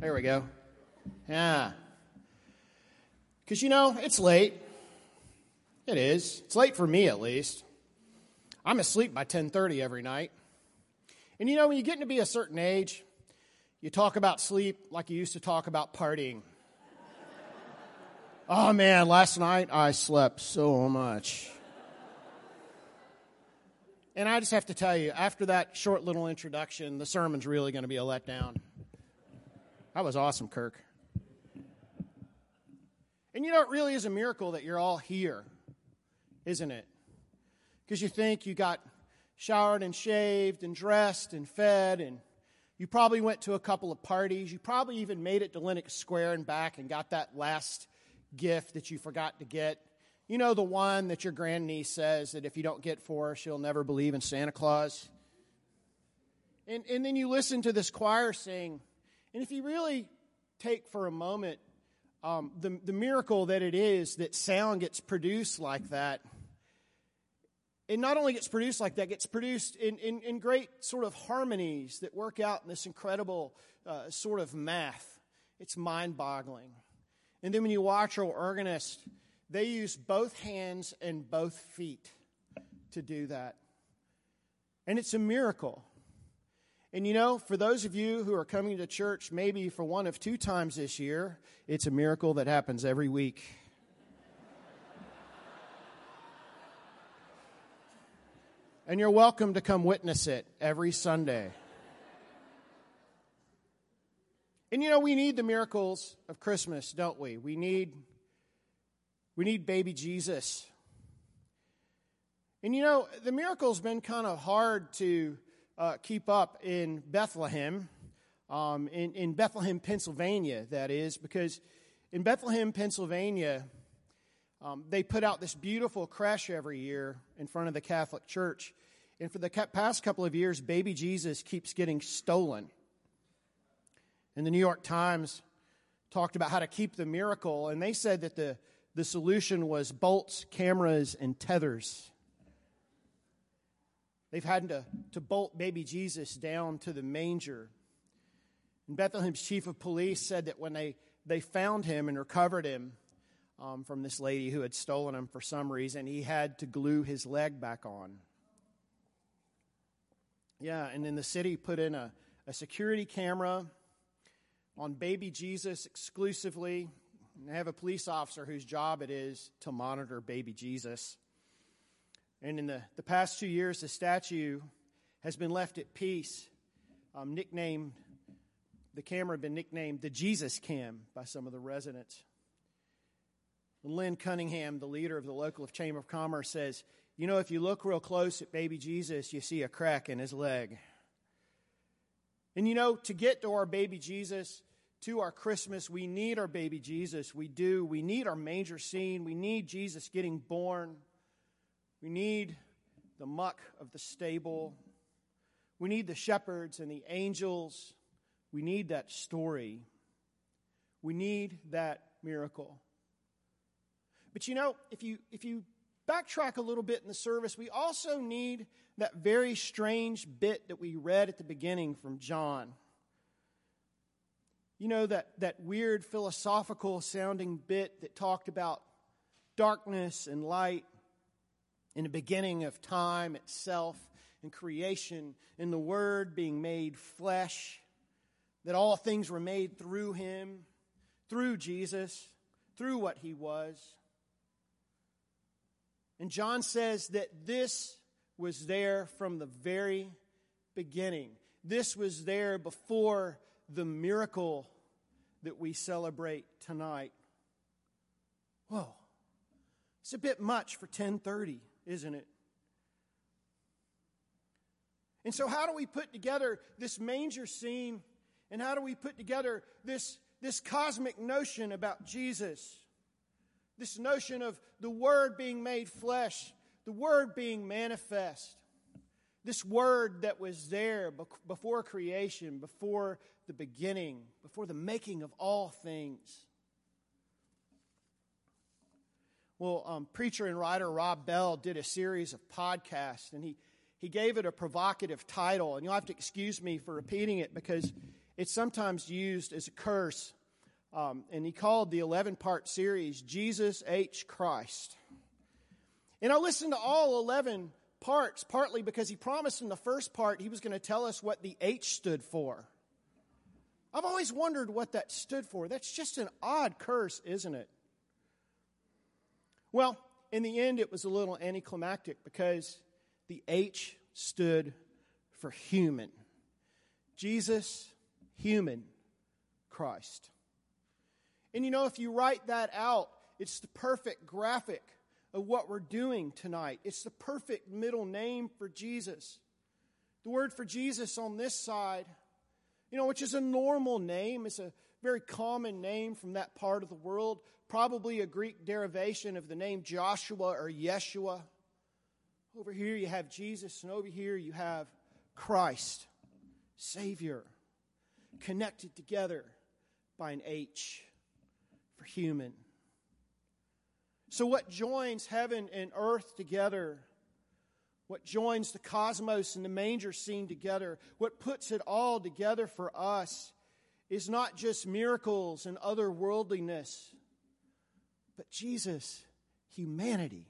There we go. Yeah. Because, you know, it's late. It is. It's late for me, at least. I'm asleep by 10.30 every night. And, you know, when you get to be a certain age, you talk about sleep like you used to talk about partying. oh, man, last night I slept so much. And I just have to tell you, after that short little introduction, the sermon's really going to be a letdown. That was awesome, Kirk. And you know, it really is a miracle that you're all here, isn't it? Because you think you got showered and shaved and dressed and fed, and you probably went to a couple of parties. You probably even made it to Lenox Square and back and got that last gift that you forgot to get. You know, the one that your grandniece says that if you don't get for her, she'll never believe in Santa Claus. And, and then you listen to this choir sing, and if you really take for a moment um, the, the miracle that it is that sound gets produced like that, it not only gets produced like that, gets produced in, in, in great sort of harmonies that work out in this incredible uh, sort of math. It's mind boggling. And then when you watch our organist, they use both hands and both feet to do that. And it's a miracle. And you know, for those of you who are coming to church maybe for one of two times this year, it's a miracle that happens every week. and you're welcome to come witness it every Sunday. And you know, we need the miracles of Christmas, don't we? We need we need baby Jesus. And you know, the miracle's been kind of hard to uh, keep up in Bethlehem, um, in, in Bethlehem, Pennsylvania, that is, because in Bethlehem, Pennsylvania, um, they put out this beautiful creche every year in front of the Catholic Church. And for the past couple of years, baby Jesus keeps getting stolen. And the New York Times talked about how to keep the miracle, and they said that the the solution was bolts, cameras, and tethers. They've had to, to bolt baby Jesus down to the manger. And Bethlehem's chief of police said that when they, they found him and recovered him um, from this lady who had stolen him for some reason, he had to glue his leg back on. Yeah, and then the city put in a, a security camera on baby Jesus exclusively and have a police officer whose job it is to monitor baby Jesus. And in the, the past two years, the statue has been left at peace, um, nicknamed, the camera had been nicknamed the Jesus Cam by some of the residents. Lynn Cunningham, the leader of the local Chamber of Commerce, says, You know, if you look real close at baby Jesus, you see a crack in his leg. And you know, to get to our baby Jesus, to our Christmas. We need our baby Jesus. We do. We need our manger scene. We need Jesus getting born. We need the muck of the stable. We need the shepherds and the angels. We need that story. We need that miracle. But you know, if you if you backtrack a little bit in the service, we also need that very strange bit that we read at the beginning from John. You know, that, that weird philosophical sounding bit that talked about darkness and light in the beginning of time itself and creation, in the Word being made flesh, that all things were made through Him, through Jesus, through what He was. And John says that this was there from the very beginning. This was there before the miracle that we celebrate tonight. Whoa. It's a bit much for 1030, isn't it? And so how do we put together this manger scene and how do we put together this, this cosmic notion about Jesus? This notion of the Word being made flesh, the Word being manifest. This word that was there before creation, before the beginning, before the making of all things. Well, um, preacher and writer Rob Bell did a series of podcasts, and he, he gave it a provocative title. And you'll have to excuse me for repeating it because It's sometimes used as a curse, um, and he called the 11 part series Jesus H. Christ. And I listened to all 11 parts, partly because he promised in the first part he was going to tell us what the H stood for. I've always wondered what that stood for. That's just an odd curse, isn't it? Well, in the end, it was a little anticlimactic because the H stood for human. Jesus, human, Christ. And you know, if you write that out, it's the perfect graphic of what we're doing tonight. It's the perfect middle name for Jesus. The word for Jesus on this side, you know, which is a normal name, is a very common name from that part of the world, probably a Greek derivation of the name Joshua or Yeshua. Over here you have Jesus, and over here you have Christ, Savior, connected together by an H for human. So, what joins heaven and earth together, what joins the cosmos and the manger scene together, what puts it all together for us, is not just miracles and otherworldliness, but Jesus, humanity.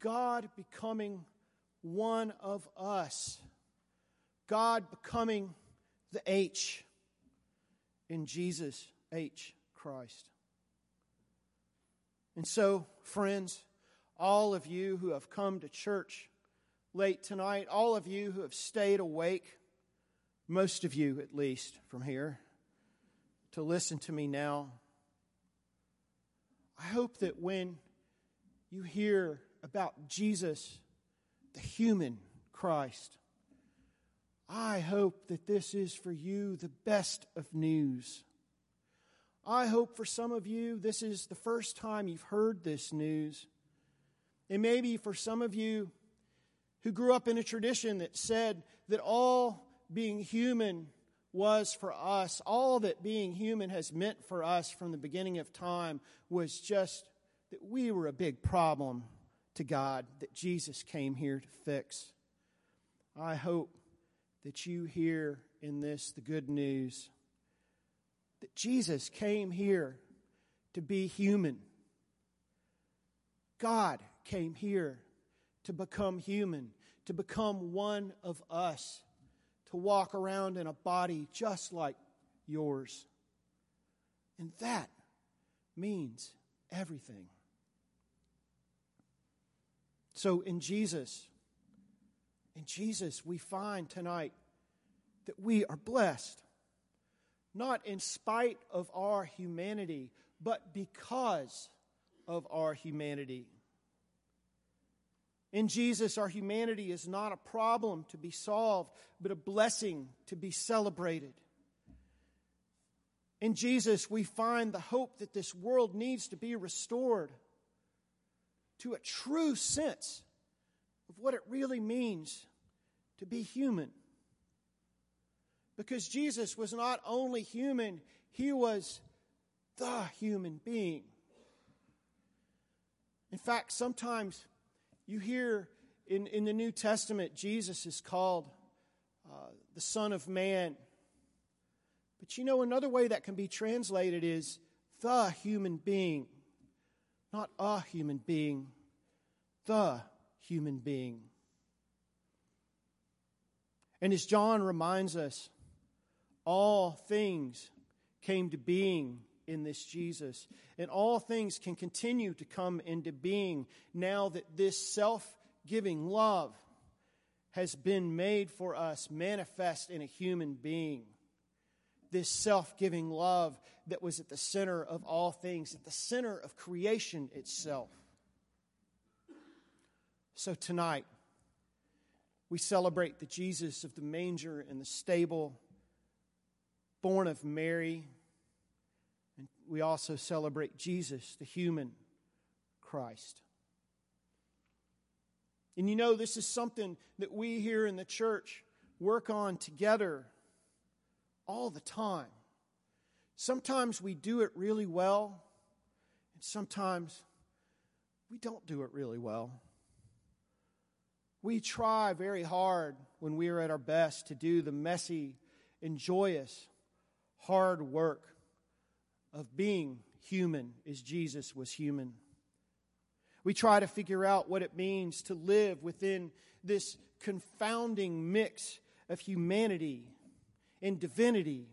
God becoming one of us. God becoming the H in Jesus H. Christ. And so, friends, all of you who have come to church late tonight, all of you who have stayed awake, most of you at least from here, to listen to me now, I hope that when you hear about Jesus, the human Christ, I hope that this is for you the best of news. I hope for some of you this is the first time you've heard this news. And maybe for some of you who grew up in a tradition that said that all being human was for us, all that being human has meant for us from the beginning of time was just that we were a big problem to God that Jesus came here to fix. I hope that you hear in this the good news that Jesus came here to be human. God came here to become human, to become one of us, to walk around in a body just like yours. And that means everything. So in Jesus, in Jesus, we find tonight that we are blessed not in spite of our humanity, but because of our humanity. In Jesus, our humanity is not a problem to be solved, but a blessing to be celebrated. In Jesus, we find the hope that this world needs to be restored to a true sense of what it really means to be human. Because Jesus was not only human, he was the human being. In fact, sometimes you hear in, in the New Testament, Jesus is called uh, the Son of Man. But you know, another way that can be translated is the human being. Not a human being, the human being. And as John reminds us, all things came to being in this Jesus. And all things can continue to come into being now that this self giving love has been made for us, manifest in a human being. This self giving love that was at the center of all things, at the center of creation itself. So tonight, we celebrate the Jesus of the manger and the stable born of Mary. We also celebrate Jesus, the human Christ. And you know, this is something that we here in the church work on together all the time. Sometimes we do it really well, and sometimes we don't do it really well. We try very hard when we are at our best to do the messy and joyous, hard work of being human as Jesus was human. We try to figure out what it means to live within this confounding mix of humanity and divinity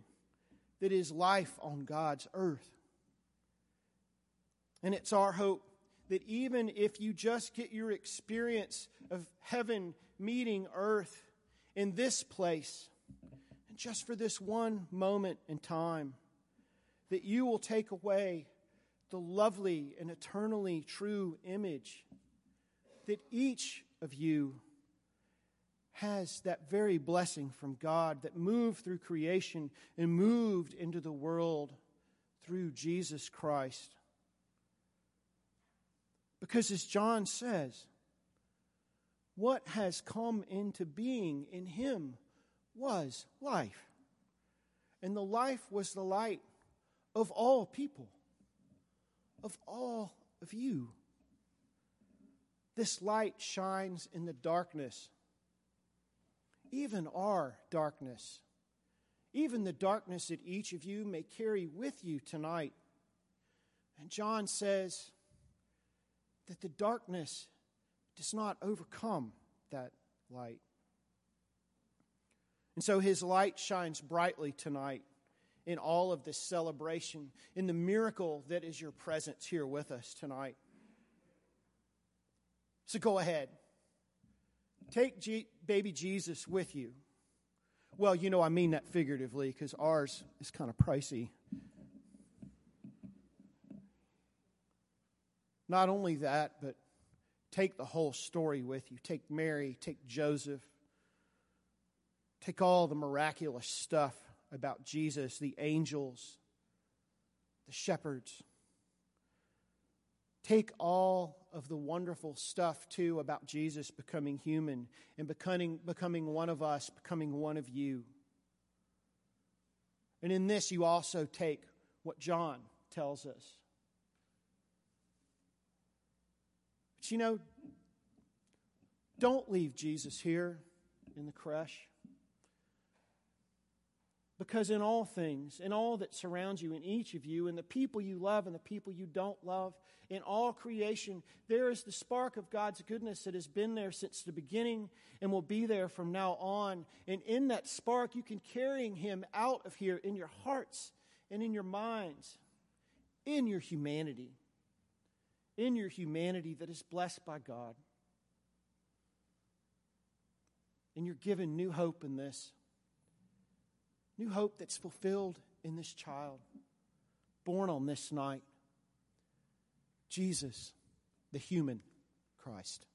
that is life on God's earth. And it's our hope that even if you just get your experience of heaven meeting earth in this place, and just for this one moment in time, that you will take away the lovely and eternally true image that each of you has that very blessing from God that moved through creation and moved into the world through Jesus Christ. Because as John says, what has come into being in him was life. And the life was the light of all people, of all of you. This light shines in the darkness, even our darkness, even the darkness that each of you may carry with you tonight. And John says that the darkness does not overcome that light. And so his light shines brightly tonight in all of this celebration, in the miracle that is your presence here with us tonight. So go ahead. Take G- baby Jesus with you. Well, you know, I mean that figuratively because ours is kind of pricey. Not only that, but take the whole story with you. Take Mary, take Joseph, take all the miraculous stuff about Jesus, the angels, the shepherds. Take all of the wonderful stuff, too, about Jesus becoming human and becoming, becoming one of us, becoming one of you. And in this, you also take what John tells us. But you know, don't leave Jesus here in the creche. Because in all things, in all that surrounds you, in each of you, in the people you love and the people you don't love, in all creation, there is the spark of God's goodness that has been there since the beginning and will be there from now on. And in that spark, you can carry Him out of here in your hearts and in your minds, in your humanity, in your humanity that is blessed by God. And you're given new hope in this. New hope that's fulfilled in this child, born on this night. Jesus, the human Christ.